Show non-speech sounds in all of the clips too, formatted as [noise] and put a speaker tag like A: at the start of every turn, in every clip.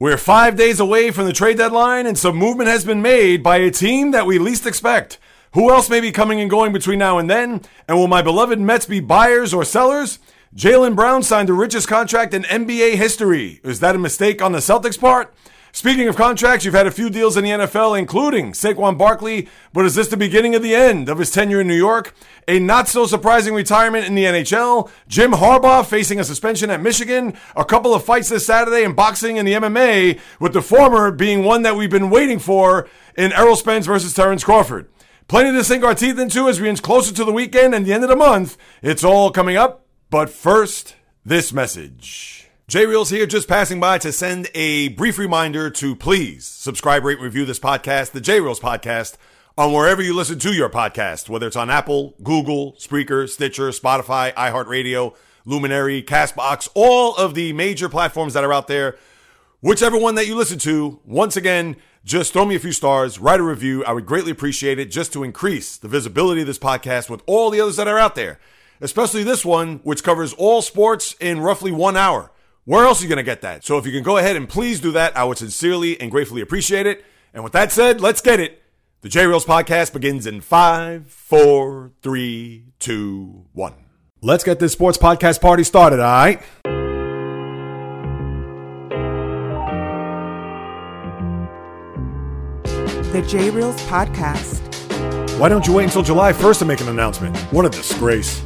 A: We're five days away from the trade deadline, and some movement has been made by a team that we least expect. Who else may be coming and going between now and then? And will my beloved Mets be buyers or sellers? Jaylen Brown signed the richest contract in NBA history. Is that a mistake on the Celtics' part? Speaking of contracts, you've had a few deals in the NFL, including Saquon Barkley, but is this the beginning of the end of his tenure in New York? A not so surprising retirement in the NHL, Jim Harbaugh facing a suspension at Michigan, a couple of fights this Saturday in boxing and the MMA, with the former being one that we've been waiting for in Errol Spence versus Terrence Crawford. Plenty to sink our teeth into as we inch closer to the weekend and the end of the month. It's all coming up, but first, this message. J Reels here, just passing by to send a brief reminder to please subscribe, rate, and review this podcast, the J Reels podcast, on wherever you listen to your podcast, whether it's on Apple, Google, Spreaker, Stitcher, Spotify, iHeartRadio, Luminary, Castbox, all of the major platforms that are out there. Whichever one that you listen to, once again, just throw me a few stars, write a review. I would greatly appreciate it just to increase the visibility of this podcast with all the others that are out there, especially this one, which covers all sports in roughly one hour. Where else are you going to get that? So if you can go ahead and please do that, I would sincerely and gratefully appreciate it. And with that said, let's get it. The J Reels podcast begins in five, four, three, two, one. Let's get this sports podcast party started, all right?
B: The J Reels podcast.
A: Why don't you wait until July 1st to make an announcement? What a disgrace.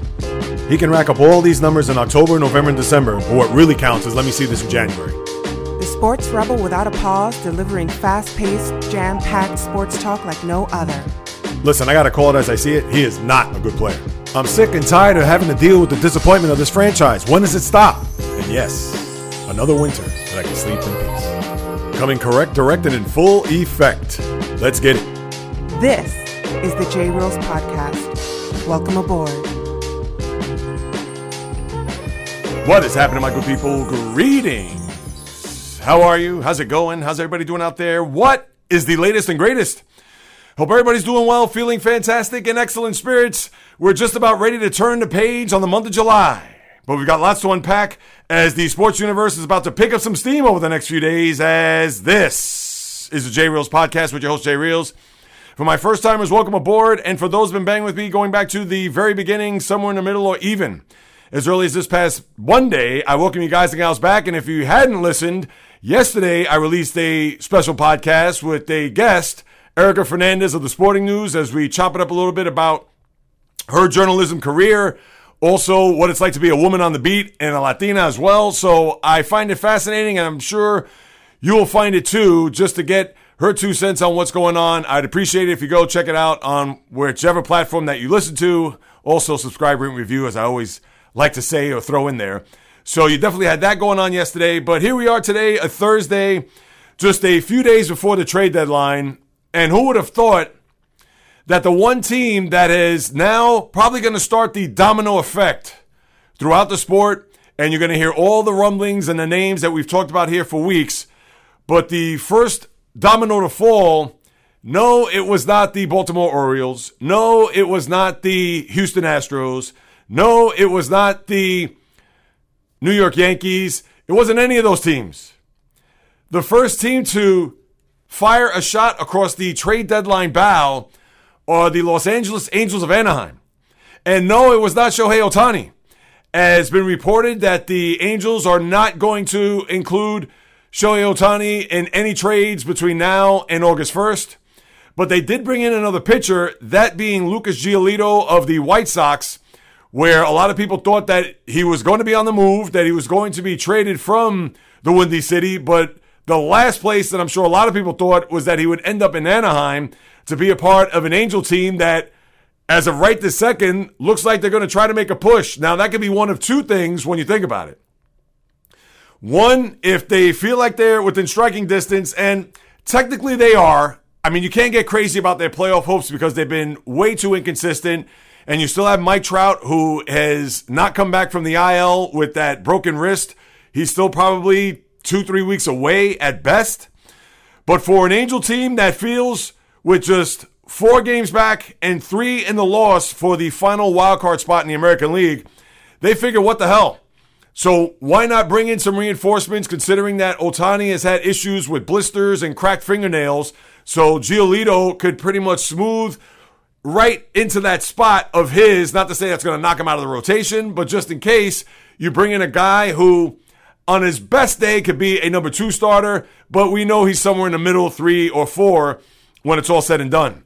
A: He can rack up all these numbers in October, November, and December, but what really counts is let me see this in January.
B: The sports rebel without a pause, delivering fast paced, jam packed sports talk like no other.
A: Listen, I gotta call it as I see it. He is not a good player. I'm sick and tired of having to deal with the disappointment of this franchise. When does it stop? And yes, another winter that I can sleep in peace. Coming correct, direct, and in full effect. Let's get it.
B: This is the J Reels podcast. Welcome aboard.
A: What is happening, my good people? Greetings. How are you? How's it going? How's everybody doing out there? What is the latest and greatest? Hope everybody's doing well, feeling fantastic, and excellent spirits. We're just about ready to turn the page on the month of July. But we've got lots to unpack as the sports universe is about to pick up some steam over the next few days. As this is the J Reels podcast with your host, J Reels. For my first timers, welcome aboard. And for those who've been banging with me going back to the very beginning, somewhere in the middle, or even as early as this past Monday, I welcome you guys and gals back. And if you hadn't listened, yesterday I released a special podcast with a guest, Erica Fernandez of the Sporting News, as we chop it up a little bit about her journalism career, also what it's like to be a woman on the beat and a Latina as well. So I find it fascinating, and I'm sure you will find it too, just to get her two cents on what's going on. I'd appreciate it if you go check it out on whichever platform that you listen to. Also, subscribe, rate, and review, as I always like to say or throw in there. So you definitely had that going on yesterday. But here we are today, a Thursday, just a few days before the trade deadline. And who would have thought that the one team that is now probably going to start the domino effect throughout the sport, and you're going to hear all the rumblings and the names that we've talked about here for weeks. But the first domino to fall, no, it was not the Baltimore Orioles. No, it was not the Houston Astros. No, it was not the New York Yankees. It wasn't any of those teams. The first team to fire a shot across the trade deadline bow are the Los Angeles Angels of Anaheim. And no, it was not Shohei Ohtani. As been reported that the Angels are not going to include Shohei Ohtani in any trades between now and August 1st. But they did bring in another pitcher, that being Lucas Giolito of the White Sox where a lot of people thought that he was going to be on the move, that he was going to be traded from the Windy City, but the last place that I'm sure a lot of people thought was that he would end up in Anaheim to be a part of an Angel team that, as of right this second, looks like they're going to try to make a push. Now, that could be one of two things when you think about it. One, if they feel like they're within striking distance, and technically they are. I mean, you can't get crazy about their playoff hopes because they've been way too inconsistent. And you still have Mike Trout, who has not come back from the IL with that broken wrist. He's still probably two, three weeks away at best. But for an Angel team that feels with just four games back and three in the loss for the final wild card spot in the American League, they figure what the hell. So why not bring in some reinforcements considering that Ohtani has had issues with blisters and cracked fingernails? So Giolito could pretty much smooth right into that spot of his. Not to say that's going to knock him out of the rotation, but just in case you bring in a guy who on his best day could be a number two starter, but we know he's somewhere in the middle, three or four when it's all said and done.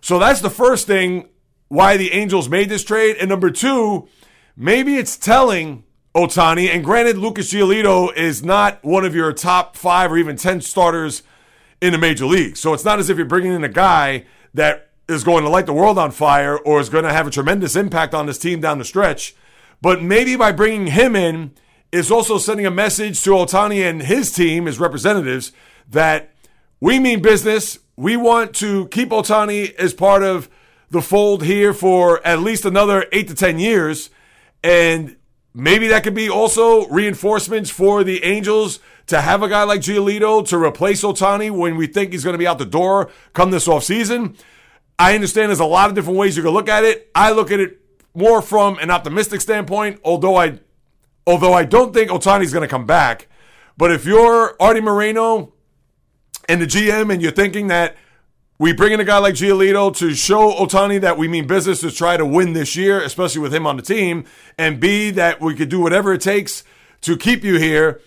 A: So that's the first thing why the Angels made this trade. And number two, maybe it's telling Ohtani, and granted, Lucas Giolito is not one of your top five or even 10 starters in the major league. So it's not as if you're bringing in a guy that is going to light the world on fire or is going to have a tremendous impact on this team down the stretch. But maybe by bringing him in is also sending a message to Ohtani and his team, his representatives, that we mean business. We want to keep Ohtani as part of the fold here for at least another eight to 10 years. And Maybe that could be also reinforcements for the Angels to have a guy like Giolito to replace Ohtani when we think he's going to be out the door come this offseason. I understand there's a lot of different ways you can look at it. I look at it more from an optimistic standpoint, although I although I don't think Ohtani's going to come back. But if you're Artie Moreno and the GM and you're thinking that we bring in a guy like Giolito to show Ohtani that we mean business to try to win this year, especially with him on the team, and B, that we could do whatever it takes to keep you here.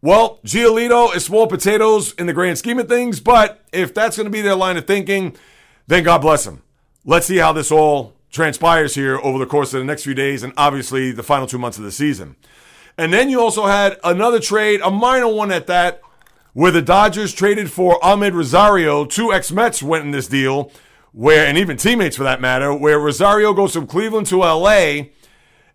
A: Well, Giolito is small potatoes in the grand scheme of things, but if that's going to be their line of thinking, then God bless them. Let's see how this all transpires here over the course of the next few days and obviously the final two months of the season. And then you also had another trade, a minor one at that, where the Dodgers traded for Amed Rosario. Two ex Mets went in this deal, where, and even teammates for that matter, where Rosario goes from Cleveland to LA.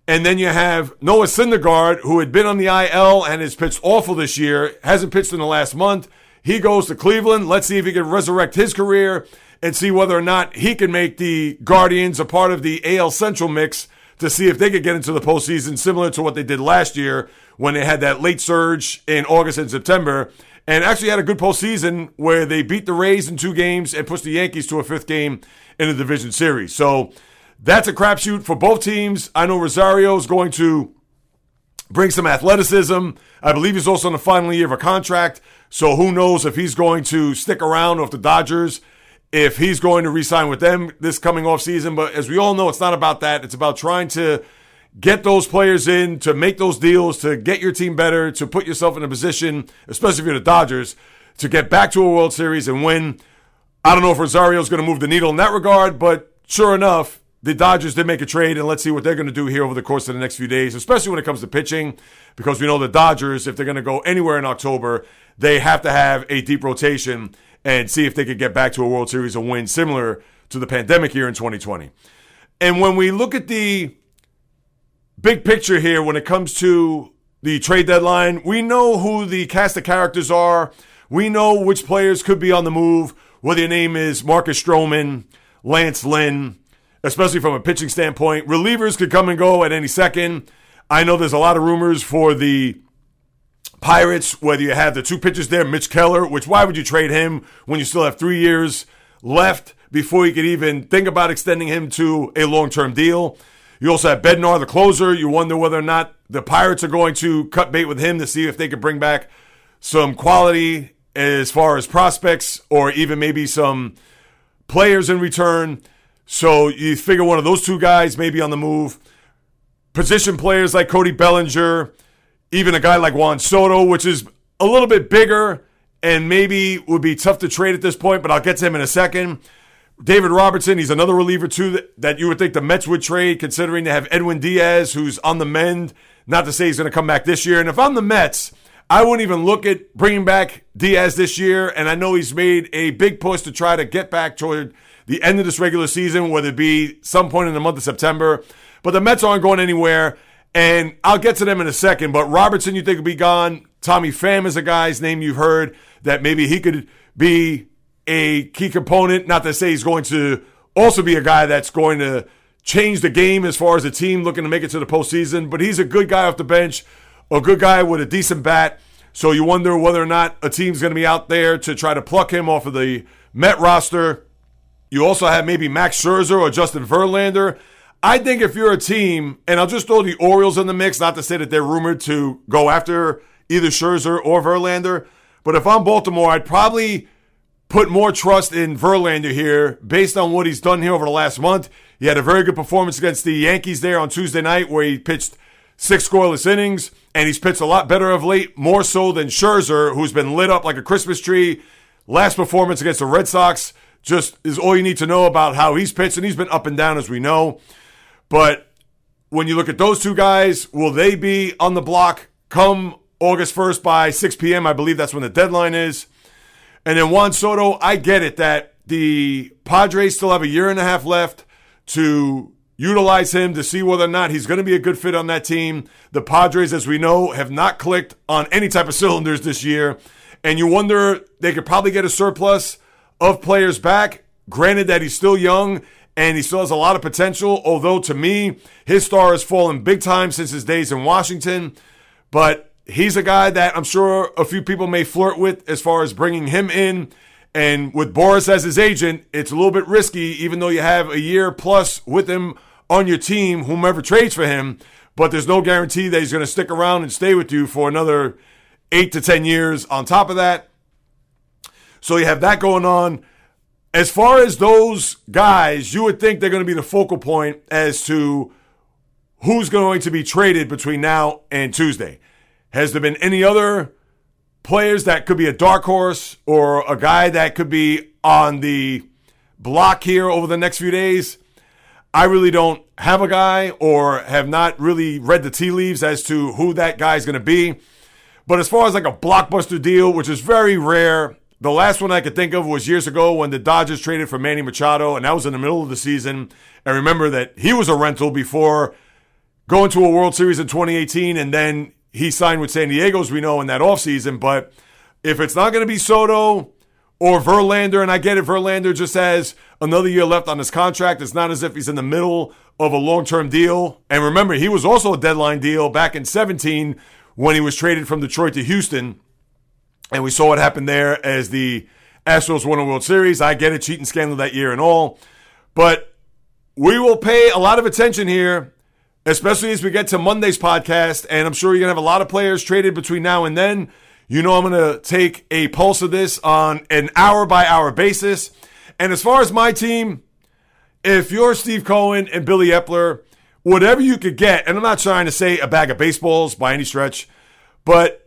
A: And then you have Noah Syndergaard, who had been on the IL and has pitched awful this year, hasn't pitched in the last month. He goes to Cleveland. Let's see if he can resurrect his career and see whether or not he can make the Guardians a part of the AL Central mix to see if they could get into the postseason, similar to what they did last year when they had that late surge in August and September and actually had a good postseason where they beat the Rays in two games and pushed the Yankees to a fifth game in the division series. So that's a crapshoot for both teams. I know Rosario is going to bring some athleticism. I believe he's also in the final year of a contract. So who knows if he's going to stick around with the Dodgers, if he's going to re-sign with them this coming off season. But as we all know, it's not about that. It's about trying to get those players in, to make those deals, to get your team better, to put yourself in a position, especially if you're the Dodgers, to get back to a World Series and win. I don't know if Rosario's going to move the needle in that regard, but sure enough, the Dodgers did make a trade, and let's see what they're going to do here over the course of the next few days, especially when it comes to pitching, because we know the Dodgers, if they're going to go anywhere in October, they have to have a deep rotation and see if they could get back to a World Series and win similar to the pandemic year in 2020. And when we look at the big picture here when it comes to the trade deadline. We know who the cast of characters are. We know which players could be on the move, whether your name is Marcus Stroman, Lance Lynn, especially from a pitching standpoint. Relievers could come and go at any second. I know there's a lot of rumors for the Pirates, whether you have the two pitchers there, Mitch Keller, which why would you trade him when you still have three years left before you could even think about extending him to a long term deal? You also have Bednar, the closer. You wonder whether or not the Pirates are going to cut bait with him to see if they could bring back some quality as far as prospects or even maybe some players in return. So you figure one of those two guys may be on the move. Position players like Cody Bellinger, even a guy like Juan Soto, which is a little bit bigger and maybe would be tough to trade at this point, but I'll get to him in a second. David Robertson, he's another reliever too that, that you would think the Mets would trade, considering they have Edwin Diaz, who's on the mend. Not to say he's going to come back this year. And if I'm the Mets, I wouldn't even look at bringing back Diaz this year. And I know he's made a big push to try to get back toward the end of this regular season, whether it be some point in the month of September. But the Mets aren't going anywhere. And I'll get to them in a second. But Robertson, you think will be gone. Tommy Pham is a guy's name you've heard that maybe he could be a key component. Not to say he's going to also be a guy that's going to change the game as far as the team looking to make it to the postseason, but he's a good guy off the bench, a good guy with a decent bat. So you wonder whether or not a team's going to be out there to try to pluck him off of the Met roster. You also have maybe Max Scherzer or Justin Verlander. I think if you're a team, and I'll just throw the Orioles in the mix, not to say that they're rumored to go after either Scherzer or Verlander, but if I'm Baltimore, I'd probably put more trust in Verlander here based on what he's done here over the last month. He had a very good performance against the Yankees there on Tuesday night where he pitched six scoreless innings, and he's pitched a lot better of late, more so than Scherzer, who's been lit up like a Christmas tree. Last performance against the Red Sox just is all you need to know about how he's pitched, and he's been up and down as we know. But when you look at those two guys, will they be on the block come August 1st by 6 p.m.? I believe that's when the deadline is. And then Juan Soto, I get it that the Padres still have a year and a half left to utilize him to see whether or not he's going to be a good fit on that team. The Padres, as we know, have not clicked on any type of cylinders this year. And you wonder they could probably get a surplus of players back. Granted that he's still young and he still has a lot of potential. Although to me, his star has fallen big time since his days in Washington. But he's a guy that I'm sure a few people may flirt with as far as bringing him in. And with Boris as his agent, it's a little bit risky, even though you have a year plus with him on your team, whomever trades for him. But there's no guarantee that he's going to stick around and stay with you for another eight to 10 years on top of that. So you have that going on as far as those guys, you would think they're going to be the focal point as to who's going to be traded between now and Tuesday. Has there been any other players that could be a dark horse or a guy that could be on the block here over the next few days? I really don't have a guy or have not really read the tea leaves as to who that guy is going to be. But as far as like a blockbuster deal, which is very rare the last one I could think of was years ago when the Dodgers traded for Manny Machado, and that was in the middle of the season. And remember that he was a rental before going to a World Series in 2018, and then he signed with San Diego, as we know, in that offseason. But if it's not going to be Soto or Verlander, and I get it, Verlander just has another year left on his contract. It's not as if he's in the middle of a long term deal. And remember, he was also a deadline deal back in 17 when he was traded from Detroit to Houston. And we saw what happened there as the Astros won a World Series. I get it, cheating scandal that year and all. But we will pay a lot of attention here, especially as we get to Monday's podcast. And I'm sure you're going to have a lot of players traded between now and then. You know, I'm going to take a pulse of this on an hour by hour basis. And as far as my team, if you're Steve Cohen and Billy Eppler, whatever you could get, and I'm not trying to say a bag of baseballs by any stretch, but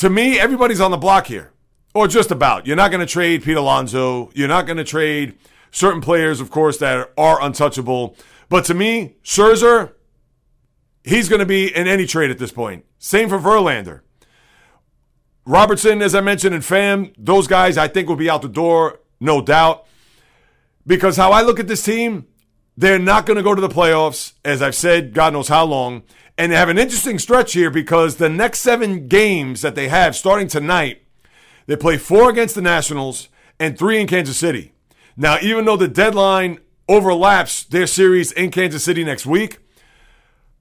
A: to me, everybody's on the block here, or just about. You're not going to trade Pete Alonso. You're not going to trade certain players, of course, that are untouchable. But to me, Scherzer, he's going to be in any trade at this point. Same for Verlander. Robertson, as I mentioned, and Pham, those guys I think will be out the door, no doubt. Because how I look at this team, they're not going to go to the playoffs, as I've said, God knows how long. And they have an interesting stretch here because the next seven games that they have starting tonight, they play four against the Nationals and three in Kansas City. Now, even though the deadline overlaps their series in Kansas City next week,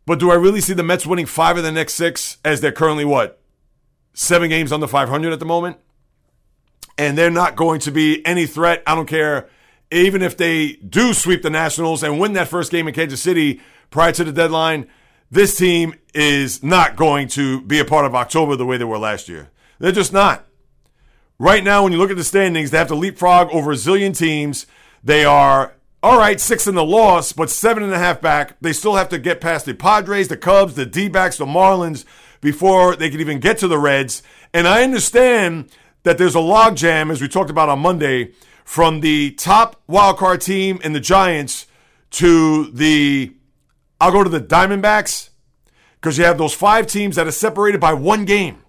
A: but do I really see the Mets winning five of the next six as they're currently what? Seven games under 500 at the moment? And they're not going to be any threat. I don't care. Even if they do sweep the Nationals and win that first game in Kansas City prior to the deadline, this team is not going to be a part of October the way they were last year. They're just not. Right now, when you look at the standings, they have to leapfrog over a zillion teams. They are, all right, six in the loss, but seven and a half back. They still have to get past the Padres, the Cubs, the D backs, the Marlins before they can even get to the Reds. And I understand that there's a logjam, as we talked about on Monday, from the top wildcard team and the Giants to the I'll go to the Diamondbacks because you have those five teams that are separated by one game.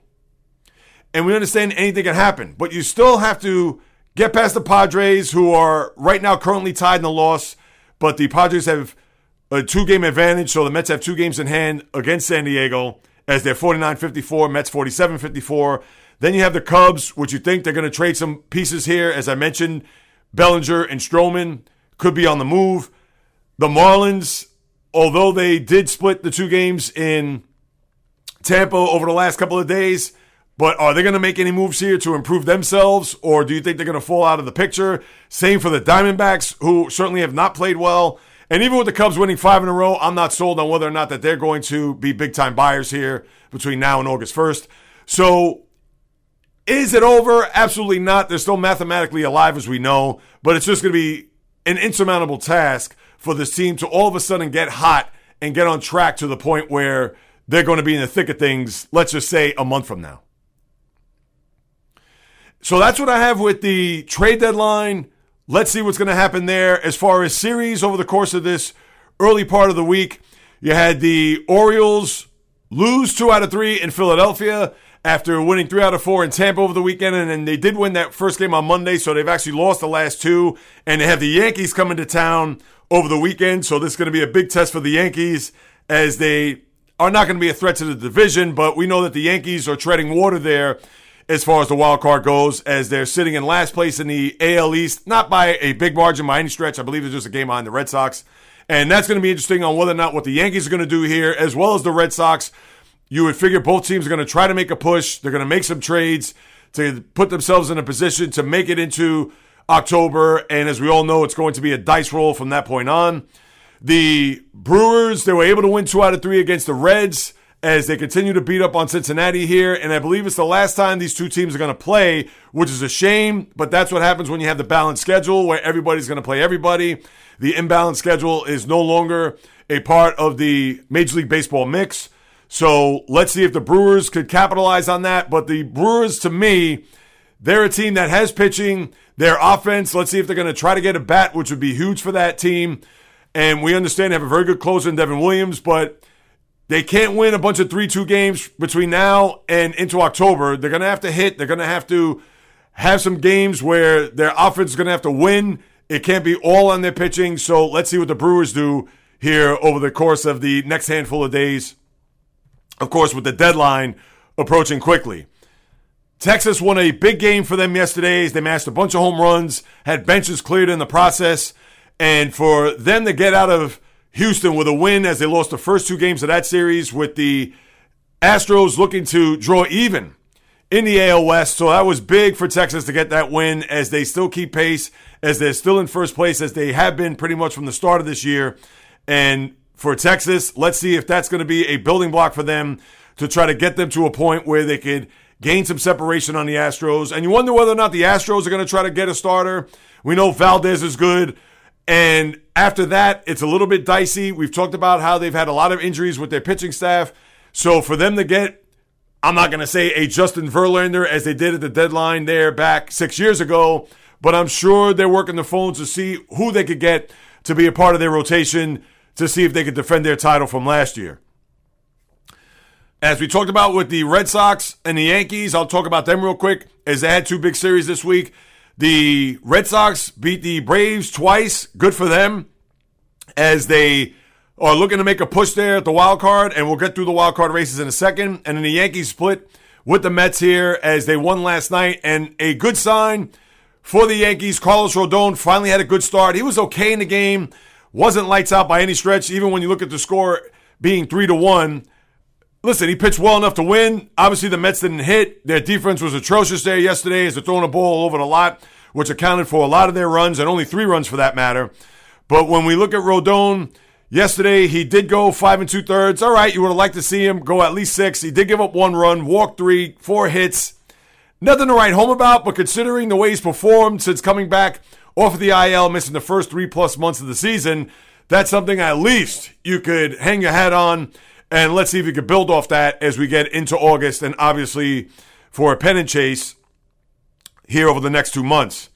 A: And we understand anything can happen, but you still have to get past the Padres, who are right now currently tied in the loss, but the Padres have a two game advantage, so the Mets have two games in hand against San Diego as they're 49 54, Mets 47 54. Then you have the Cubs, which you think they're going to trade some pieces here. As I mentioned, Bellinger and Stroman could be on the move. The Marlins although they did split the two games in Tampa over the last couple of days, but are they going to make any moves here to improve themselves, or do you think they're going to fall out of the picture? Same for the Diamondbacks, who certainly have not played well. And even with the Cubs winning five in a row, I'm not sold on whether or not that they're going to be big time buyers here between now and August 1st. So is it over? Absolutely not. They're still mathematically alive, as we know, but it's just going to be an insurmountable task for this team to all of a sudden get hot and get on track to the point where they're going to be in the thick of things, let's just say a month from now. So that's what I have with the trade deadline. Let's see what's going to happen there. As far as series over the course of this early part of the week, you had the Orioles lose two out of three in Philadelphia after winning three out of four in Tampa over the weekend. And then they did win that first game on Monday, so they've actually lost the last two. And they have the Yankees coming to town over the weekend. So this is going to be a big test for the Yankees as they are not going to be a threat to the division, but we know that the Yankees are treading water there as far as the wild card goes, as they're sitting in last place in the AL East, not by a big margin by any stretch. I believe it's just a game behind the Red Sox. And that's going to be interesting on whether or not what the Yankees are going to do here, as well as the Red Sox. You would figure both teams are going to try to make a push. They're going to make some trades to put themselves in a position to make it into October. And as we all know, it's going to be a dice roll from that point on. The Brewers, they were able to win two out of three against the Reds as they continue to beat up on Cincinnati here. And I believe it's the last time these two teams are going to play, which is a shame, but that's what happens when you have the balanced schedule where everybody's going to play everybody. The imbalanced schedule is no longer a part of the Major League Baseball mix. So let's see if the Brewers could capitalize on that. But the Brewers, to me, they're a team that has pitching, their offense. Let's see if they're going to try to get a bat, which would be huge for that team. And we understand they have a very good closer in Devin Williams, but they can't win a bunch of 3 2 games between now and into October. They're going to have to hit. They're going to have to have some games where their offense is going to have to win. It can't be all on their pitching. So let's see what the Brewers do here over the course of the next handful of days. Of course, with the deadline approaching quickly. Texas won a big game for them yesterday. As they mashed a bunch of home runs, had benches cleared in the process. And for them to get out of Houston with a win as they lost the first two games of that series with the Astros looking to draw even in the AL West. So that was big for Texas to get that win as they still keep pace, as they're still in first place, as they have been pretty much from the start of this year. And for Texas, let's see if that's going to be a building block for them to try to get them to a point where they could gain some separation on the Astros. And you wonder whether or not the Astros are going to try to get a starter. We know Valdez is good. And after that, it's a little bit dicey. We've talked about how they've had a lot of injuries with their pitching staff. So for them to get, I'm not going to say a Justin Verlander as they did at the deadline there back six years ago, but I'm sure they're working the phones to see who they could get to be a part of their rotation to see if they could defend their title from last year. As we talked about with the Red Sox and the Yankees, I'll talk about them real quick as they had two big series this week. The Red Sox beat the Braves twice. Good for them as they are looking to make a push there at the wild card, and we'll get through the wild card races in a second. And then the Yankees split with the Mets here as they won last night, and a good sign for the Yankees. Carlos Rodon finally had a good start. He was okay in the game, wasn't lights out by any stretch, even when you look at the score being three to one. Listen, he pitched well enough to win. Obviously, the Mets didn't hit. Their defense was atrocious there yesterday as they're throwing the ball over the lot, which accounted for a lot of their runs and only three runs for that matter. But when we look at Rodon, yesterday he did go five and two thirds. All right, you would have liked to see him go at least six. He did give up one run, walk three, four hits. Nothing to write home about, but considering the way he's performed since coming back off of the IL, missing the first three plus months of the season, that's something at least you could hang your hat on and let's see if you can build off that as we get into August and obviously for a pennant chase here over the next two months.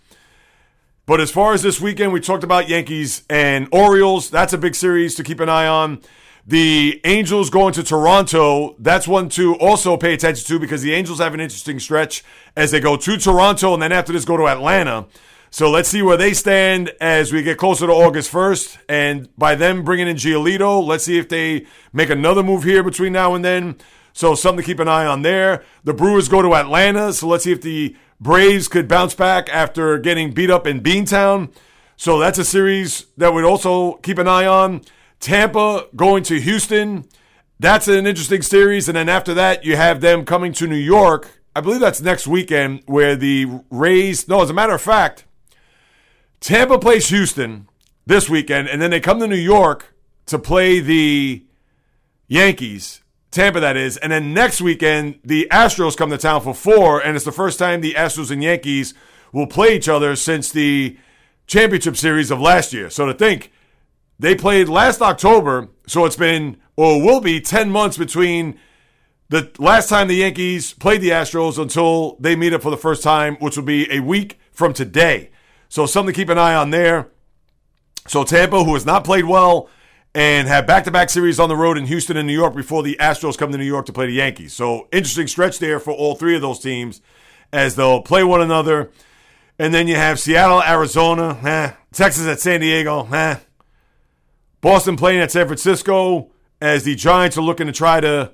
A: But as far as this weekend, we talked about Yankees and Orioles. That's a big series to keep an eye on. The Angels going to Toronto. That's one to also pay attention to because the Angels have an interesting stretch as they go to Toronto and then after this go to Atlanta. So let's see where they stand as we get closer to August 1st. And by them bringing in Giolito, let's see if they make another move here between now and then. So something to keep an eye on there. The Brewers go to Atlanta. So let's see if the Braves could bounce back after getting beat up in Beantown. So that's a series that we'd also keep an eye on. Tampa going to Houston. That's an interesting series. And then after that, you have them coming to New York. I believe that's next weekend where the Rays, no, as a matter of fact, Tampa plays Houston. this weekend, and then they come to New York to play the Yankees, Tampa that is, and then next weekend the Astros come to town for four, and it's the first time the Astros and Yankees will play each other since the championship series of last year. So to think they played last October, so it's been or will be 10 months between the last time the Yankees played the Astros until they meet up for the first time, which will be a week from today. So something to keep an eye on there. So Tampa, who has not played well and have back-to-back series on the road in Houston and New York before the Astros come to New York to play the Yankees. So interesting stretch there for all three of those teams as they'll play one another. And then you have Seattle, Arizona, eh. Texas at San Diego, eh. Boston playing at San Francisco as the Giants are looking to try to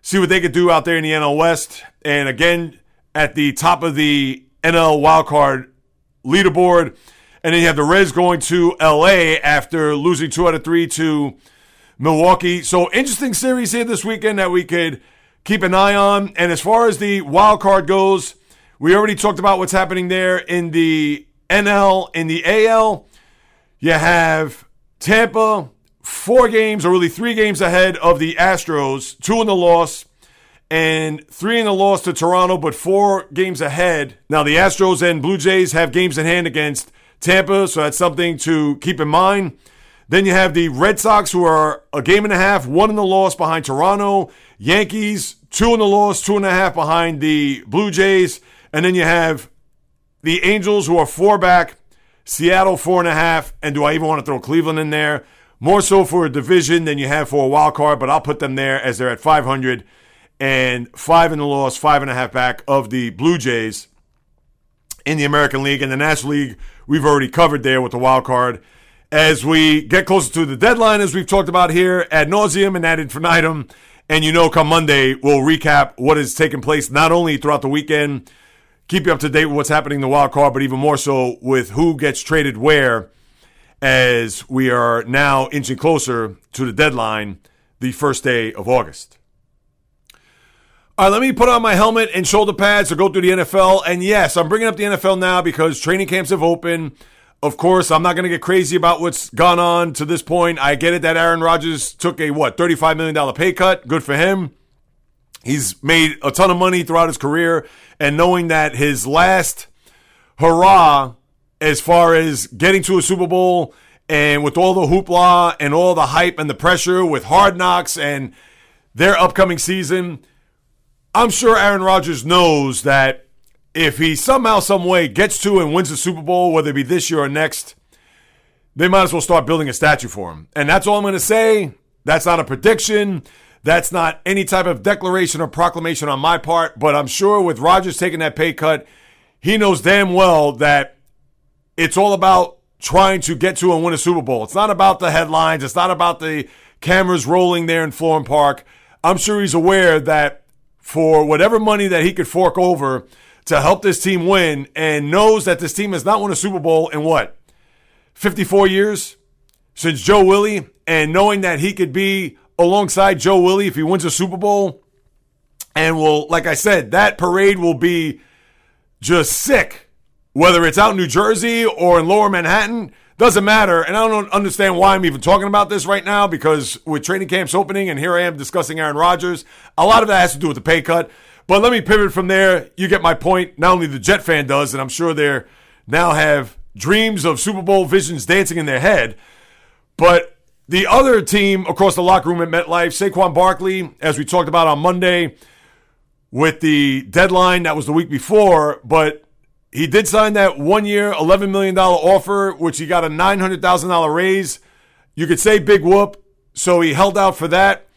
A: see what they could do out there in the NL West. And again, at the top of the NL wildcard leaderboard. And then you have the Reds going to LA after losing two out of three to Milwaukee. So interesting series here this weekend that we could keep an eye on. And as far as the wild card goes, we already talked about what's happening there in the NL. In the AL, you have Tampa, four games, or really three games ahead of the Astros, two in the loss, and three in the loss to Toronto, but four games ahead. Now, the Astros and Blue Jays have games in hand against Tampa, so that's something to keep in mind. Then you have the Red Sox, who are a game and a half, one in the loss behind Toronto. Yankees, two in the loss, two and a half behind the Blue Jays. And then you have the Angels, who are four back, Seattle, four and a half. And do I even want to throw Cleveland in there? More so for a division than you have for a wild card, but I'll put them there as they're at 500 and five in the loss, five and a half back of the Blue Jays in the American League. And the National League, we've already covered there with the wild card. As we get closer to the deadline, as we've talked about here ad nauseum and ad infinitum, and you know, come Monday, we'll recap what has taken place not only throughout the weekend, keep you up to date with what's happening in the wild card, but even more so with who gets traded where as we are now inching closer to the deadline, the first day of August. All right, let me put on my helmet and shoulder pads to go through the NFL. And yes, I'm bringing up the NFL now because training camps have opened. Of course, I'm not going to get crazy about what's gone on to this point. I get it that Aaron Rodgers took a, what, $35 million pay cut. Good for him. He's made a ton of money throughout his career. And knowing that his last hurrah as far as getting to a Super Bowl and with all the hoopla and all the hype and the pressure with hard knocks and their upcoming season – I'm sure Aaron Rodgers knows that if he somehow, some way gets to and wins the Super Bowl, whether it be this year or next, they might as well start building a statue for him. And that's all I'm going to say. That's not a prediction. That's not any type of declaration or proclamation on my part. But I'm sure with Rodgers taking that pay cut, he knows damn well that it's all about trying to get to and win a Super Bowl. It's not about the headlines. It's not about the cameras rolling there in Florham Park. I'm sure he's aware that for whatever money that he could fork over to help this team win and knows that this team has not won a Super Bowl in what? 54 years since Joe Willie and knowing that he could be alongside Joe Willie if he wins a Super Bowl and will like I said that parade will be just sick whether it's out in New Jersey or in lower Manhattan doesn't matter. And I don't understand why I'm even talking about this right now because with training camps opening and here I am discussing Aaron Rodgers, a lot of that has to do with the pay cut. But let me pivot from there. You get my point. Not only the Jet fan does, and I'm sure they now have dreams of Super Bowl visions dancing in their head, but the other team across the locker room at MetLife, Saquon Barkley, as we talked about on Monday, with the deadline that was the week before, but he did sign that one year, $11 million offer, which he got a $900,000 raise. You could say big whoop. So he held out for that.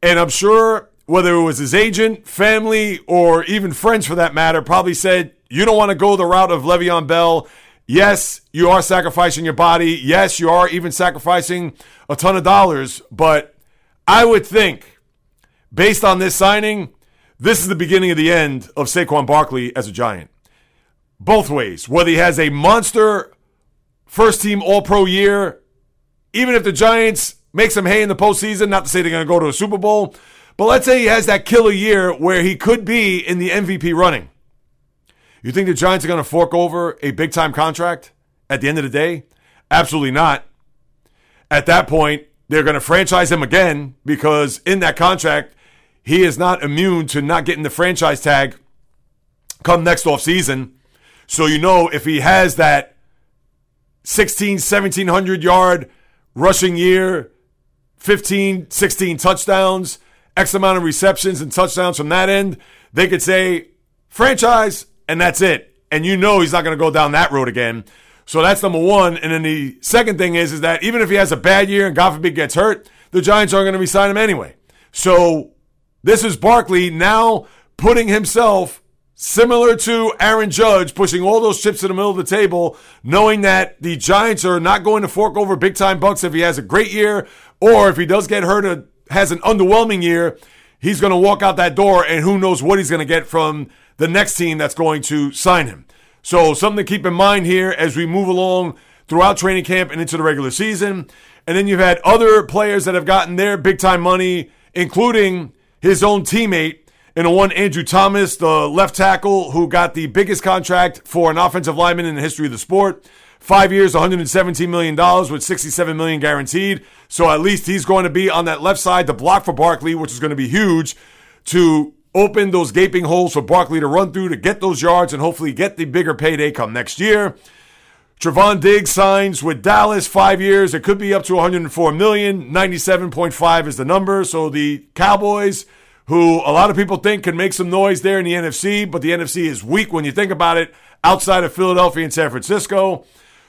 A: And I'm sure whether it was his agent, family, or even friends for that matter, probably said, You don't want to go the route of Le'Veon Bell. Yes, you are sacrificing your body. Yes, you are even sacrificing a ton of dollars. But I would think, based on this signing, this is the beginning of the end of Saquon Barkley as a Giant both ways. Whether he has a monster first team All Pro year, even if the Giants make some hay in the postseason, not to say they're going to go to a Super Bowl, but let's say he has that killer year where he could be in the MVP running. You think the Giants are going to fork over a big time contract at the end of the day? Absolutely not. at that point, they're going to franchise him again because in that contract, he is not immune to not getting the franchise tag come next off season. So you know if he has that 16, 1700 yard rushing year, 15, 16 touchdowns, X amount of receptions and touchdowns from that end, they could say franchise and that's it. And you know he's not going to go down that road again. So that's number one. And then the second thing is, is that even if he has a bad year and God forbid gets hurt, the Giants aren't going to resign him anyway. So this is Barkley now putting himself similar to Aaron Judge, pushing all those chips in the middle of the table, knowing that the Giants are not going to fork over big time bucks if he has a great year, or if he does get hurt or has an underwhelming year, he's going to walk out that door, and who knows what he's going to get from the next team that's going to sign him. So something to keep in mind here as we move along throughout training camp and into the regular season. And then you've had other players that have gotten their big time money, including his own teammate in a one Andrew Thomas, the left tackle who got the biggest contract for an offensive lineman in the history of the sport. Five years, $117 million with 67 million guaranteed. So at least he's going to be on that left side to block for Barkley, which is going to be huge to open those gaping holes for Barkley to run through to get those yards and hopefully get the bigger payday come next year. Trevon Diggs signs with Dallas five years. It could be up to 104 million. 97.5 is the number. So the Cowboys, who a lot of people think can make some noise there in the NFC, but the NFC is weak when you think about it outside of Philadelphia and San Francisco.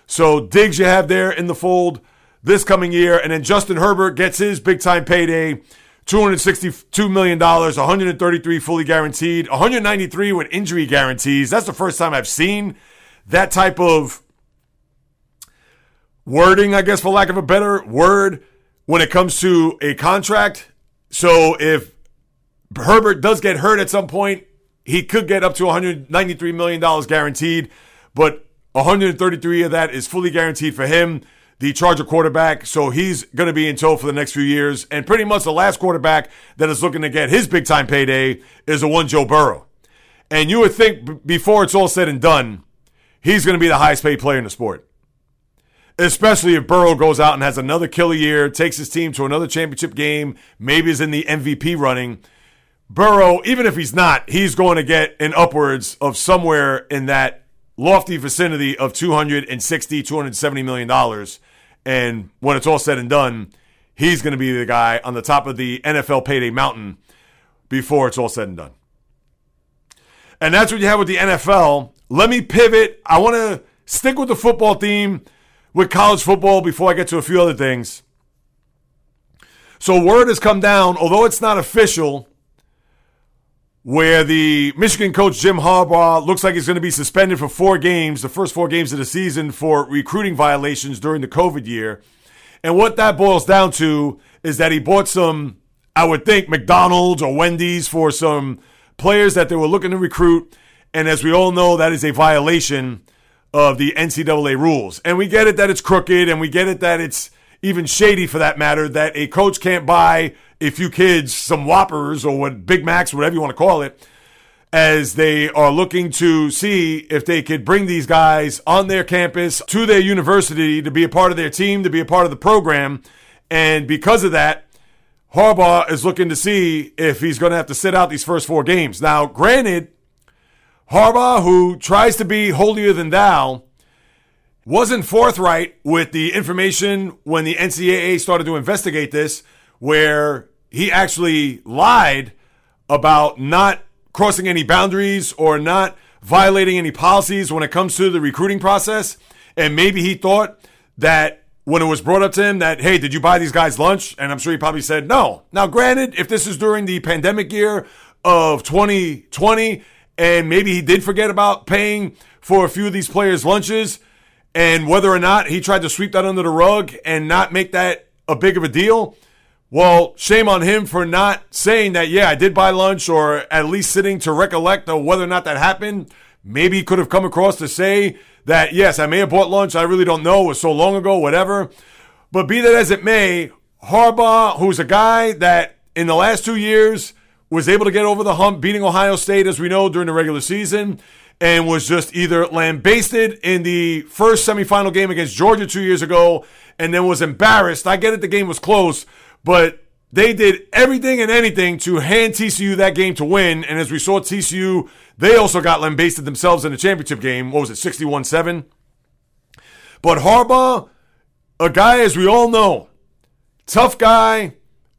A: So Diggs you have there in the fold this coming year. And then Justin Herbert gets his big time payday. $262 million, 133 fully guaranteed, 193 with injury guarantees. That's the first time I've seen that type of wording, I guess, for lack of a better word, when it comes to a contract. So if Herbert does get hurt at some point, he could get up to $193 million guaranteed, but 133 of that is fully guaranteed for him, the Charger quarterback. So he's going to be in tow for the next few years. And pretty much the last quarterback that is looking to get his big time payday is the one Joe Burrow. And you would think before it's all said and done, he's going to be the highest paid player in the sport especially if Burrow goes out and has another killer year, takes his team to another championship game, maybe is in the MVP running. Burrow, even if he's not, he's going to get an upwards of somewhere in that lofty vicinity of 260, 270 million dollars. And when it's all said and done, he's going to be the guy on the top of the NFL payday mountain before it's all said and done. And that's what you have with the NFL. Let me pivot. I want to stick with the football theme with college football before I get to a few other things. So, word has come down, although it's not official, where the Michigan coach Jim Harbaugh looks like he's going to be suspended for four games, the first four games of the season, for recruiting violations during the COVID year. And what that boils down to is that he bought some, I would think, McDonald's or Wendy's for some players that they were looking to recruit. And as we all know, that is a violation of the NCAA rules. And we get it that it's crooked, and we get it that it's even shady for that matter, that a coach can't buy a few kids some Whoppers or what Big Macs, whatever you want to call it, as they are looking to see if they could bring these guys on their campus to their university to be a part of their team, to be a part of the program. And because of that, Harbaugh is looking to see if he's going to have to sit out these first four games. Now, granted, Harbaugh, who tries to be holier than thou, wasn't forthright with the information when the NCAA started to investigate this, where he actually lied about not crossing any boundaries or not violating any policies when it comes to the recruiting process. And maybe he thought that when it was brought up to him that, hey, did you buy these guys lunch? And I'm sure he probably said no. Now, granted, if this is during the pandemic year of 2020, and maybe he did forget about paying for a few of these players' lunches, and whether or not he tried to sweep that under the rug and not make that a big of a deal. Well, shame on him for not saying that, yeah, I did buy lunch, or at least sitting to recollect of whether or not that happened. Maybe he could have come across to say that, yes, I may have bought lunch. I really don't know. It was so long ago, whatever. But be that as it may, Harbaugh, who's a guy that in the last two years was able to get over the hump, beating Ohio State, as we know, during the regular season, and was just either lambasted in the first semifinal game against Georgia two years ago and then was embarrassed. I get it, the game was close, but they did everything and anything to hand TCU that game to win. And as we saw TCU, they also got lambasted themselves in the championship game. What was it, 61 7? But Harbaugh, a guy, as we all know, tough guy,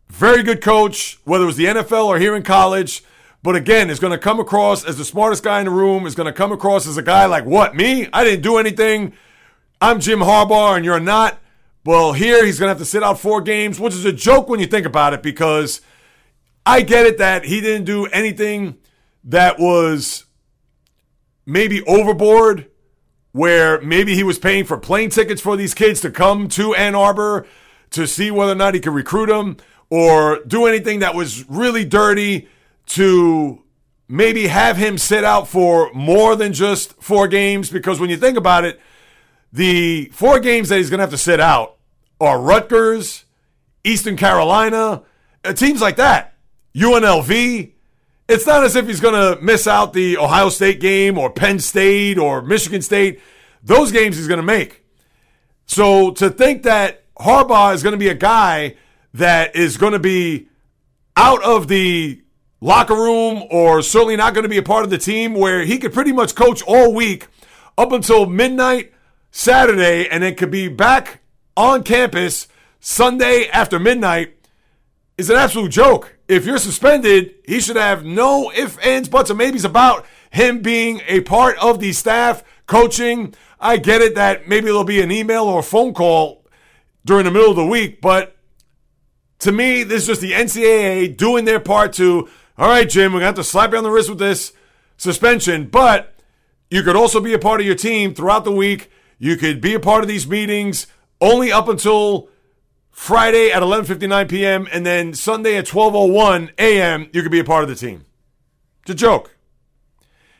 A: very good coach, whether it was the NFL or here in college. But again, is going to come across as the smartest guy in the room, is going to come across as a guy like, what, me? I didn't do anything. I'm Jim Harbaugh and you're not. Well, here he's going to have to sit out four games, which is a joke when you think about it because I get it that he didn't do anything that was maybe overboard, where maybe he was paying for plane tickets for these kids to come to Ann Arbor to see whether or not he could recruit them or do anything that was really dirty to maybe have him sit out for more than just four games. Because when you think about it, the four games that he's going to have to sit out are Rutgers, Eastern Carolina, uh, teams like that, UNLV. It's not as if he's going to miss out the Ohio State game or Penn State or Michigan State. Those games he's going to make. So to think that Harbaugh is going to be a guy that is going to be out of the locker room or certainly not going to be a part of the team where he could pretty much coach all week up until midnight Saturday and then could be back on campus Sunday after midnight is an absolute joke. If you're suspended, he should have no ifs, ands, buts, or maybes about him being a part of the staff, coaching. I get it that maybe there'll be an email or a phone call during the middle of the week, but to me, this is just the NCAA doing their part to, all right, Jim, we're going to have to slap you on the wrist with this suspension, but you could also be a part of your team throughout the week. You could be a part of these meetings only up until Friday at 11:59 p.m. and then Sunday at 12:01 a.m. you could be a part of the team. It's a joke.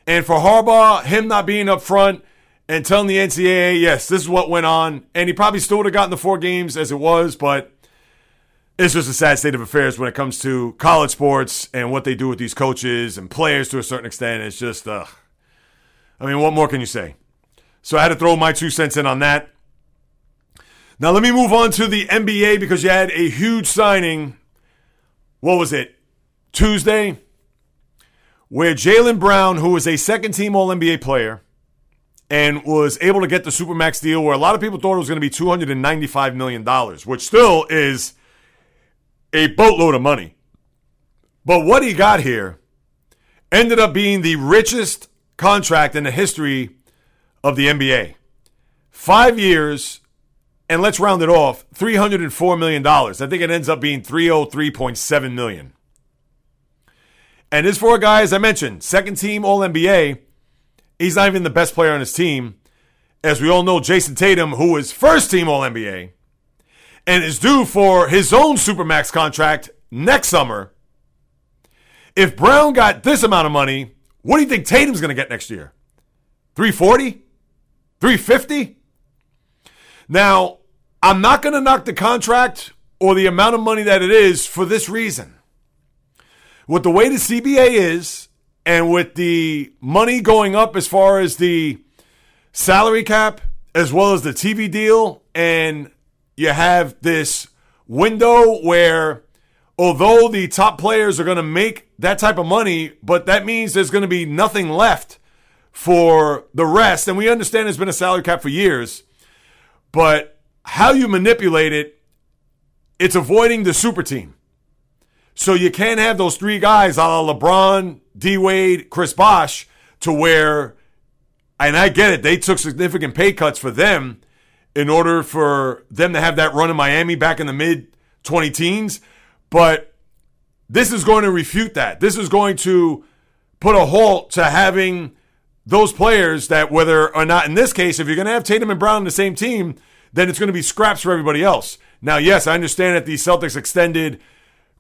A: And for Harbaugh, him not being up front and telling the NCAA, yes, this is what went on, and he probably still would have gotten the four games as it was, but it's just a sad state of affairs when it comes to college sports and what they do with these coaches and players to a certain extent. It's just, uh, I mean, what more can you say? So I had to throw my two cents in on that. Now, let me move on to the NBA because you had a huge signing. What was it? Tuesday, where Jaylen Brown, who was a second team All NBA player and was able to get the Supermax deal where a lot of people thought it was going to be $295 million, which still is a boatload of money. But what he got here ended up being the richest contract in the history of the NBA. Five years, and let's round it off, $304 million. I think it ends up being 303.7 million. And this for a guy, as I mentioned, second team All NBA. He's not even the best player on his team. As we all know, Jayson Tatum, who is first team All NBA and is due for his own Supermax contract next summer. If Brown got this amount of money, what do you think Tatum's going to get next year? 340? 350? Now, I'm not going to knock the contract or the amount of money that it is for this reason. With the way the CBA is, and with the money going up as far as the salary cap, as well as the TV deal, and you have this window where, although the top players are going to make that type of money, but that means there's going to be nothing left for the rest. And we understand there's been a salary cap for years. But how you manipulate it, it's avoiding the super team. So you can't have those three guys, a la LeBron, D Wade, Chris Bosh, to where, and I get it, they took significant pay cuts for them in order for them to have that run in Miami back in the mid 20 teens. But this is going to refute that. This is going to put a halt to having those players that, whether or not in this case, if you're going to have Tatum and Brown on the same team, then it's going to be scraps for everybody else. Now, yes, I understand that the Celtics extended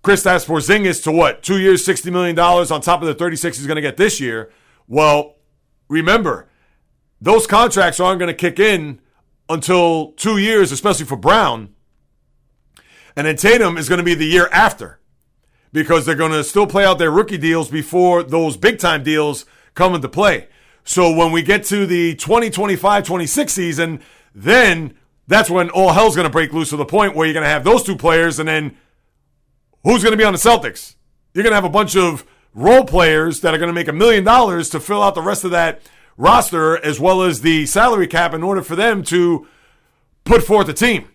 A: Kristaps Porzingis to what two years, sixty million dollars on top of the thirty-six he's going to get this year. Well, remember, those contracts aren't going to kick in until two years, especially for Brown. And then Tatum is going to be the year after because they're going to still play out their rookie deals before those big time deals come into play. So when we get to the 2025 26 season, then that's when all hell's going to break loose to the point where you're going to have those two players, and then who's going to be on the Celtics? You're going to have a bunch of role players that are going to make a million dollars to fill out the rest of that roster, as well as the salary cap, in order for them to put forth a team.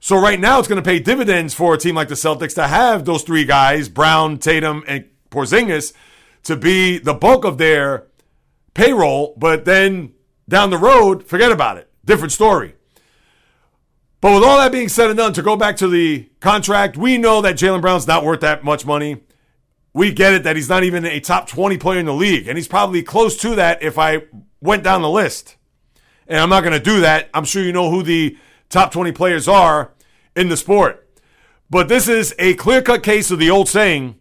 A: So right now, it's going to pay dividends for a team like the Celtics to have those three guys, Brown, Tatum, and Porzingis, to be the bulk of their payroll. But then down the road, forget about it. Different story. But with all that being said and done, to go back to the contract, we know that Jaylen Brown's not worth that much money. We get it that he's not even a top 20 player in the league, and he's probably close to that if I went down the list. And I'm not going to do that. I'm sure you know who the top 20 players are in the sport. But this is a clear cut case of the old saying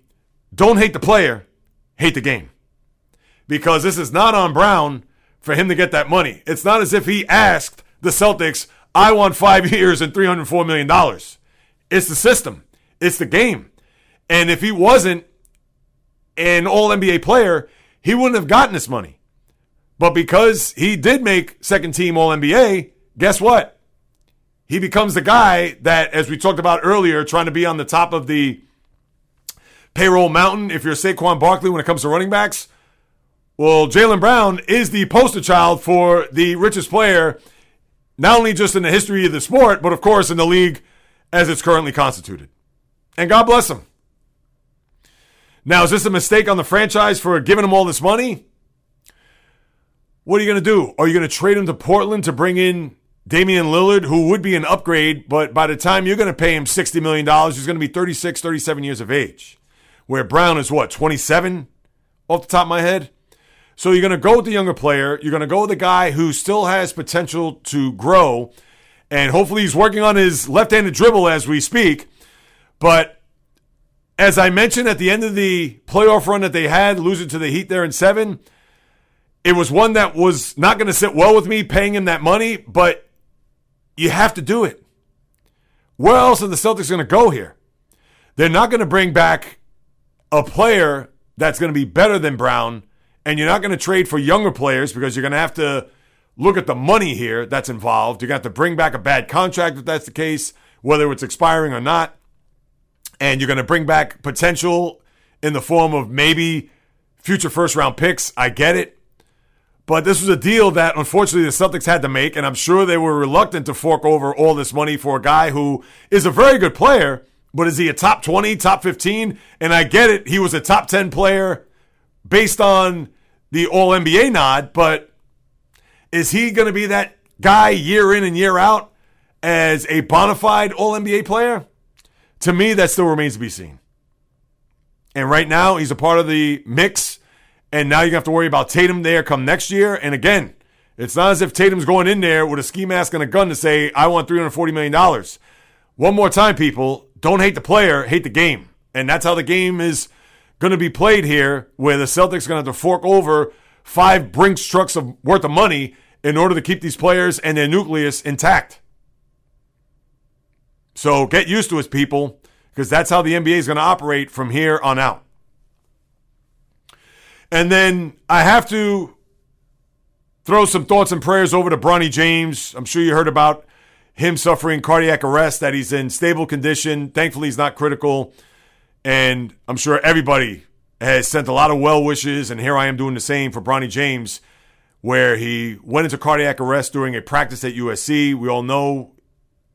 A: don't hate the player, hate the game. Because this is not on Brown for him to get that money. It's not as if he asked the Celtics, I want five [laughs] years and $304 million. It's the system, it's the game. And if he wasn't an all NBA player, he wouldn't have gotten this money. But because he did make second team all NBA, guess what? He becomes the guy that, as we talked about earlier, trying to be on the top of the payroll mountain if you're Saquon Barkley when it comes to running backs. Well, Jaylen Brown is the poster child for the richest player not only just in the history of the sport, but of course in the league as it's currently constituted. And God bless him. Now, is this a mistake on the franchise for giving him all this money? What are you going to do? Are you going to trade him to Portland to bring in Damian Lillard, who would be an upgrade, but by the time you're going to pay him $60 million, he's going to be 36, 37 years of age. Where Brown is what, 27 off the top of my head? So you're going to go with the younger player. You're going to go with the guy who still has potential to grow. And hopefully he's working on his left handed dribble as we speak. But as I mentioned at the end of the playoff run that they had, losing to the Heat there in seven, it was one that was not going to sit well with me paying him that money, but you have to do it. Where else are the Celtics going to go here? They're not going to bring back a player that's going to be better than Brown and you're not going to trade for younger players because you're going to have to look at the money here that's involved. You're going to have to bring back a bad contract if that's the case, whether it's expiring or not. And you're going to bring back potential in the form of maybe future first round picks. I get it. But this was a deal that unfortunately the Celtics had to make, and I'm sure they were reluctant to fork over all this money for a guy who is a very good player, but is he a top 20, top 15? And I get it, he was a top 10 player based on the All NBA nod, but is he going to be that guy year in and year out as a bona fide All NBA player? To me, that still remains to be seen. And right now, he's a part of the mix. And now you have to worry about Tatum there come next year. And again, it's not as if Tatum's going in there with a ski mask and a gun to say, I want $340 million. One more time, people, don't hate the player, hate the game. And that's how the game is going to be played here where the Celtics are going to have to fork over five Brinks trucks of worth of money in order to keep these players and their nucleus intact. So get used to it, people, because that's how the NBA is going to operate from here on out. And then I have to throw some thoughts and prayers over to Bronny James. I'm sure you heard about him suffering cardiac arrest, that he's in stable condition. Thankfully, he's not critical. And I'm sure everybody has sent a lot of well wishes. And here I am doing the same for Bronny James, where he went into cardiac arrest during a practice at USC. We all know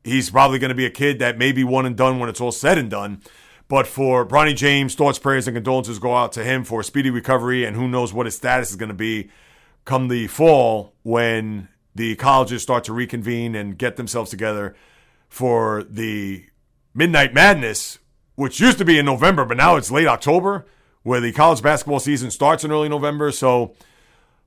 A: he's probably going to be a kid that may be one and done when it's all said and done. But for Bronny James, thoughts, prayers, and condolences go out to him for a speedy recovery. And who knows what his status is going to be come the fall when the colleges start to reconvene and get themselves together for the Midnight Madness, which used to be in November, but now it's late October, where the college basketball season starts in early November. So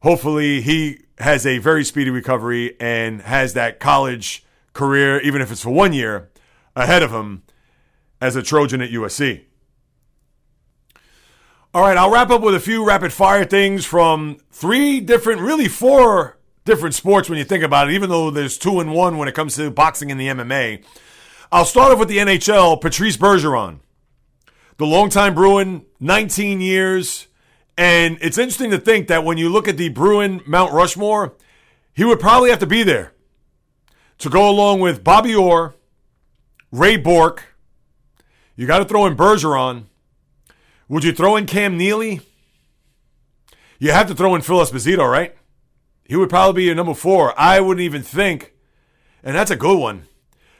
A: hopefully he has a very speedy recovery and has that college career, even if it's for one year, ahead of him as a Trojan at USC. All right, I'll wrap up with a few rapid fire things from three different, really four different sports when you think about it, even though there's two and one when it comes to boxing and the MMA. I'll start off with the NHL, Patrice Bergeron, the longtime Bruin, 19 years, And it's interesting to think that when you look at the Bruin Mount Rushmore, he would probably have to be there to go along with Bobby Orr, Ray Bourque. You got to throw in Bergeron. Would you throw in Cam Neely? You have to throw in Phil Esposito, right? He would probably be your number four. I wouldn't even think. And that's a good one.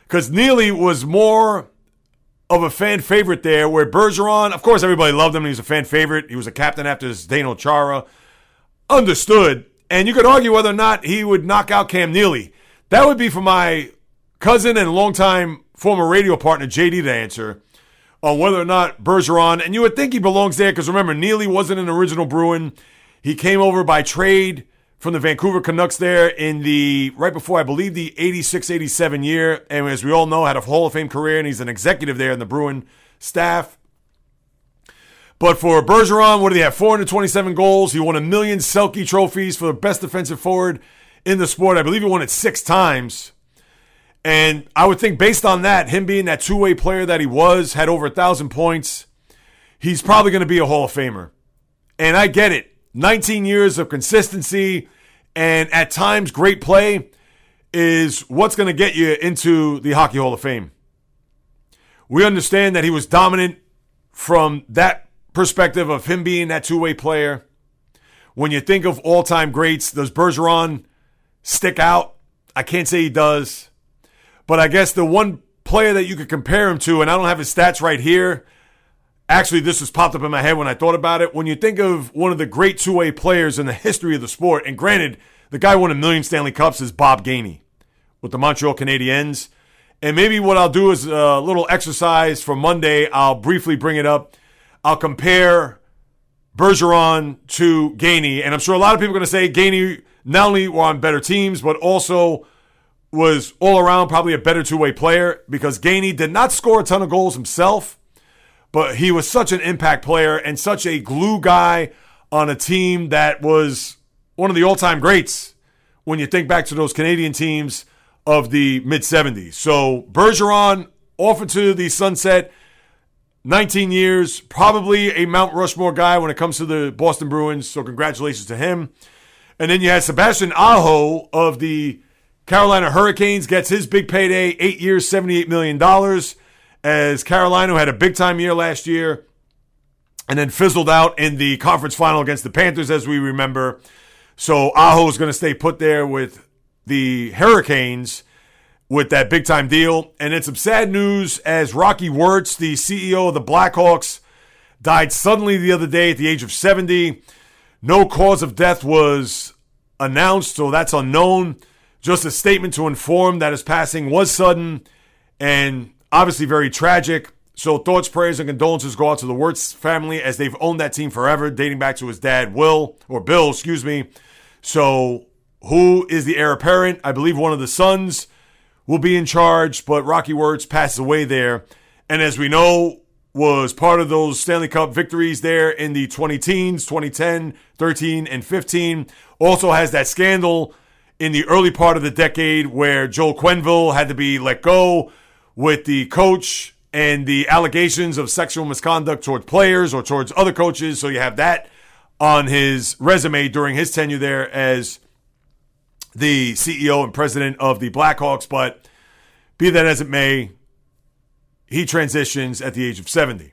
A: Because Neely was more of a fan favorite there, where Bergeron, of course, everybody loved him. He was a fan favorite. He was a captain after Zdeno Chara. Understood. And you could argue whether or not he would knock out Cam Neely. That would be for my cousin and longtime former radio partner, JD, to answer on whether or not Bergeron, and you would think he belongs there because remember, Neely wasn't an original Bruin. He came over by trade from the Vancouver Canucks there in the right before I believe the 86-87 year and as we all know had a Hall of Fame career and he's an executive there in the Bruin staff. But for Bergeron, what did he have? 427 goals. He won a million Selke trophies for the best defensive forward in the sport. I believe he won it 6 times. And I would think based on that, him being that two-way player that he was, had over a 1000 points, he's probably going to be a Hall of Famer. And I get it 19 years of consistency and at times great play is what's going to get you into the Hockey Hall of Fame. We understand that he was dominant from that perspective of him being that two way player. When you think of all time greats, does Bergeron stick out? I can't say he does. But I guess the one player that you could compare him to, and I don't have his stats right here, Actually, this has popped up in my head when I thought about it. When you think of one of the great two way players in the history of the sport, and granted, the guy won a million Stanley Cups is Bob Gainey with the Montreal Canadiens. And maybe what I'll do is a little exercise for Monday. I'll briefly bring it up. I'll compare Bergeron to Gainey. And I'm sure a lot of people are going to say Gainey not only were on better teams, but also was all around probably a better two way player because Gainey did not score a ton of goals himself but he was such an impact player and such a glue guy on a team that was one of the all time greats when you think back to those Canadian teams of the mid 70s. So Bergeron off into the sunset. 19 years, probably a Mount Rushmore guy when it comes to the Boston Bruins. So congratulations to him. And then you had Sebastian Aho of the Carolina Hurricanes gets his big payday, eight years, $78 million as Carolina had a big time year last year and then fizzled out in the conference final against the Panthers, as we remember. So Aho is going to stay put there with the Hurricanes with that big time deal. And it's some sad news as Rocky Wirtz, the CEO of the Blackhawks, died suddenly the other day at the age of 70. No cause of death was announced, so that's unknown. Just a statement to inform that his passing was sudden and Obviously, very tragic. So, thoughts, prayers, and condolences go out to the Wirtz family as they've owned that team forever, dating back to his dad, Will, or Bill, excuse me. So, who is the heir apparent? I believe one of the sons will be in charge, but Rocky Wirtz passes away there. And as we know, was part of those Stanley Cup victories there in the 20 teens, 2010, 13, and 15. Also has that scandal in the early part of the decade where Joel Quenneville had to be let go with the coach and the allegations of sexual misconduct towards players or towards other coaches. So you have that on his resume during his tenure there as the CEO and president of the Blackhawks. But be that as it may, he transitions at the age of 70.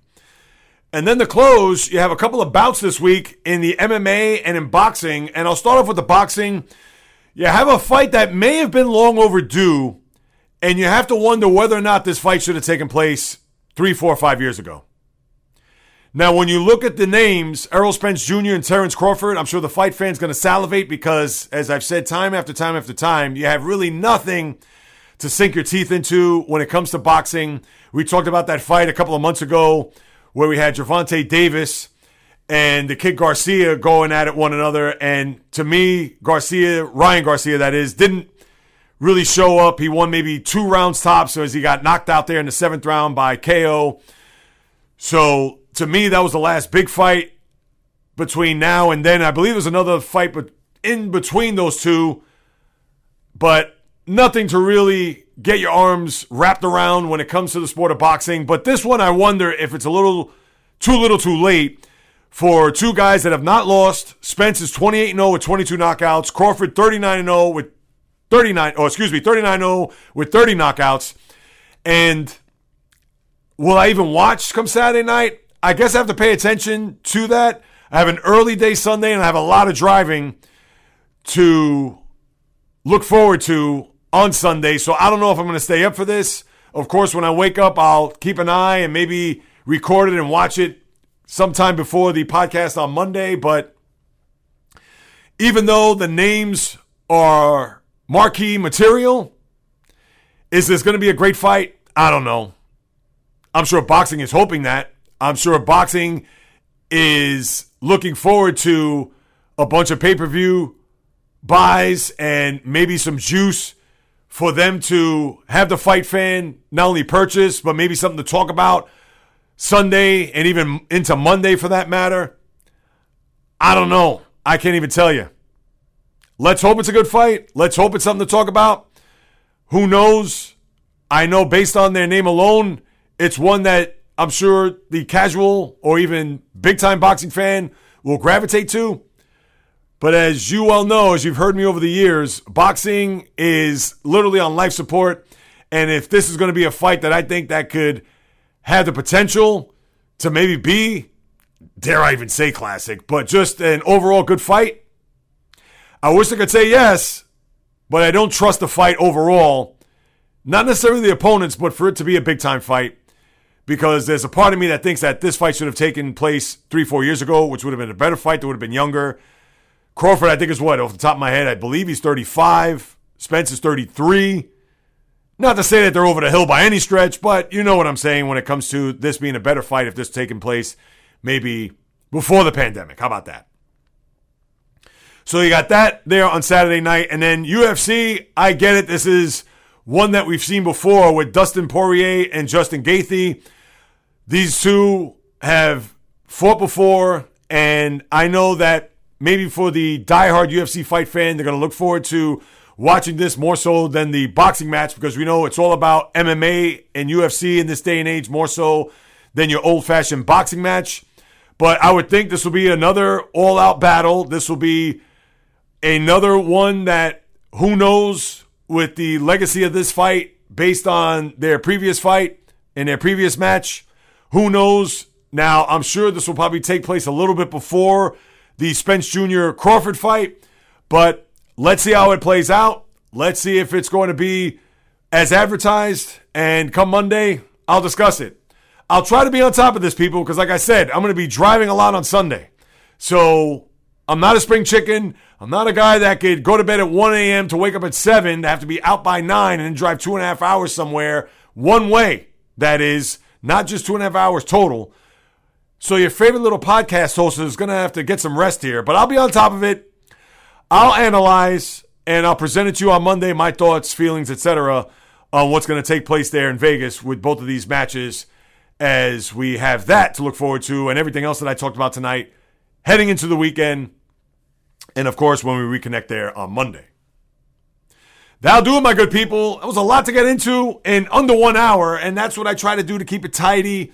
A: And then to close, you have a couple of bouts this week in the MMA and in boxing. And I'll start off with the boxing. You have a fight that may have been long overdue and you have to wonder whether or not this fight should have taken place three, four, five years ago. Now, when you look at the names, Errol Spence Jr. and Terrence Crawford, I'm sure the fight fan's going to salivate because, as I've said time after time after time, you have really nothing to sink your teeth into when it comes to boxing. We talked about that fight a couple of months ago where we had Gervonta Davis and the kid Garcia going at it one another. And to me, Garcia, Ryan Garcia, that is, didn't really show up. He won maybe two rounds tops as he got knocked out there in the seventh round by KO. So to me, that was the last big fight between now and then. I believe there's another fight but in between those two, but nothing to really get your arms wrapped around when it comes to the sport of boxing. But this one, I wonder if it's a little too little too late for two guys that have not lost. Spence is 28 0 with 22 knockouts. Crawford 39 0 with 39, oh, excuse me, 39 0 with 30 knockouts. And will I even watch come Saturday night? I guess I have to pay attention to that. I have an early day Sunday and I have a lot of driving to look forward to on Sunday. So I don't know if I'm going to stay up for this. Of course, when I wake up, I'll keep an eye and maybe record it and watch it sometime before the podcast on Monday. But even though the names are marquee material, is this going to be a great fight? I don't know. I'm sure boxing is hoping that. I'm sure boxing is looking forward to a bunch of pay per view buys and maybe some juice for them to have the fight fan not only purchase, but maybe something to talk about Sunday and even into Monday for that matter. I don't know. I can't even tell you. Let's hope it's a good fight. Let's hope it's something to talk about. Who knows? I know based on their name alone, it's one that I'm sure the casual or even big time boxing fan will gravitate to. But as you well know, as you've heard me over the years, boxing is literally on life support. And if this is going to be a fight that I think that could have the potential to maybe be, dare I even say classic, but just an overall good fight, I wish I could say yes, but I don't trust the fight overall. Not necessarily the opponents, but for it to be a big time fight. Because there's a part of me that thinks that this fight should have taken place three, four years ago, which would have been a better fight that would have been younger. Crawford, I think, is what? Off the top of my head, I believe he's 35. Spence is 33. Not to say that they're over the hill by any stretch, but you know what I'm saying when it comes to this being a better fight if this taking place maybe before the pandemic. How about that? So you got that there on Saturday night. And then UFC, I get it. This is one that we've seen before with Dustin Poirier and Justin Gaethje. These two have fought before, and I know that maybe for the diehard UFC fight fan, they're going to look forward to watching this more so than the boxing match because we know it's all about MMA and UFC in this day and age more so than your old fashioned boxing match. But I would think this will be another all out battle. This will be another one that who knows with the legacy of this fight based on their previous fight and their previous match. Who knows? Now, I'm sure this will probably take place a little bit before the Spence Jr. Crawford fight. But let's see how it plays out. Let's see if it's going to be as advertised. And come Monday, I'll discuss it. I'll try to be on top of this, people, because like I said, I'm going to be driving a lot on Sunday. So I'm not a spring chicken. I'm not a guy that could go to bed at 1 a.m. to wake up at 7, to have to be out by 9 and then drive two and a half hours somewhere one way. That is not just two and a half hours total. So your favorite little podcast host is going to have to get some rest here, but I'll be on top of it. I'll analyze and I'll present it to you on Monday my thoughts, feelings, etc. on what's going to take place there in Vegas with both of these matches as we have that to look forward to and everything else that I talked about tonight heading into the weekend and of course when we reconnect there on Monday. That'll do it, my good people. It was a lot to get into in under one hour, and that's what I try to do to keep it tidy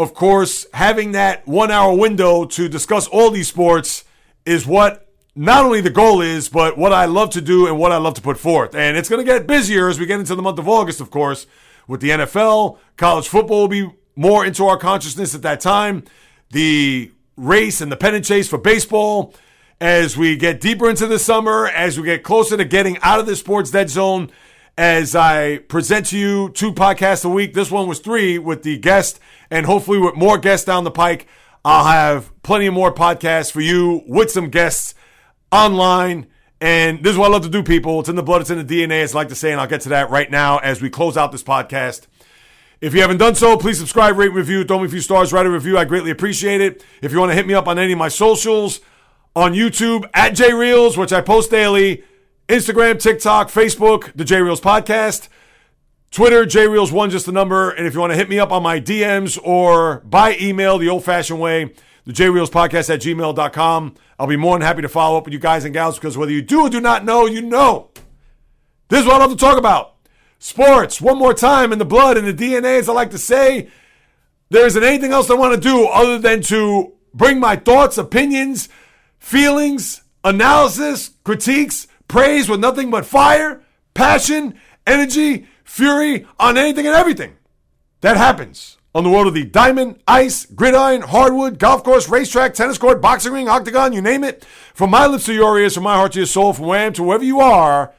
A: of course, having that one hour window to discuss all these sports is what not only the goal is, but what I love to do and what I love to put forth. And it's going to get busier as we get into the month of August, of course, with the NFL. College football will be more into our consciousness at that time. The race and the pennant chase for baseball. As we get deeper into the summer, as we get closer to getting out of the sports dead zone, as I present to you two podcasts a week. This one was three with the guest, and hopefully with more guests down the pike. I'll have plenty of more podcasts for you with some guests online. And this is what I love to do, people. It's in the blood, it's in the DNA, as I like to say, and I'll get to that right now as we close out this podcast. If you haven't done so, please subscribe, rate, review, throw me a few stars, write a review. I greatly appreciate it. If you want to hit me up on any of my socials, on YouTube, at JReels, which I post daily, Instagram, TikTok, Facebook, the J Reels Podcast. Twitter, JReels1, just the number. And if you want to hit me up on my DMs or by email, the old fashioned way, the JReels Podcast at gmail.com. I'll be more than happy to follow up with you guys and gals because whether you do or do not know, you know. This is what I love to talk about. Sports, one more time in the blood and the DNA, as I like to say. There isn't anything else I want to do other than to bring my thoughts, opinions, feelings, analysis, critiques, praise with nothing but fire, passion, energy, fury on anything and everything. That happens on the world of the diamond, ice, gridiron, hardwood, golf course, racetrack, tennis court, boxing ring, octagon, you name it. From my lips to your ears, from my heart to your soul, from where I am to wherever you are,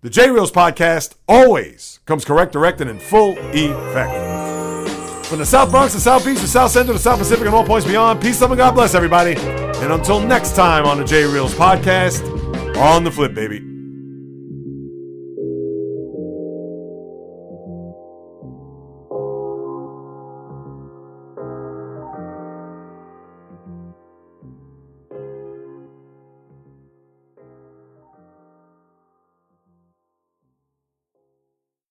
A: the J Reels podcast always comes correct, direct, and in full effect. From the South Bronx, the South Beach, the South Central, the South Pacific, and all points beyond, peace, love, and God bless everybody. And until next time on the J Reels podcast, on the flip, baby.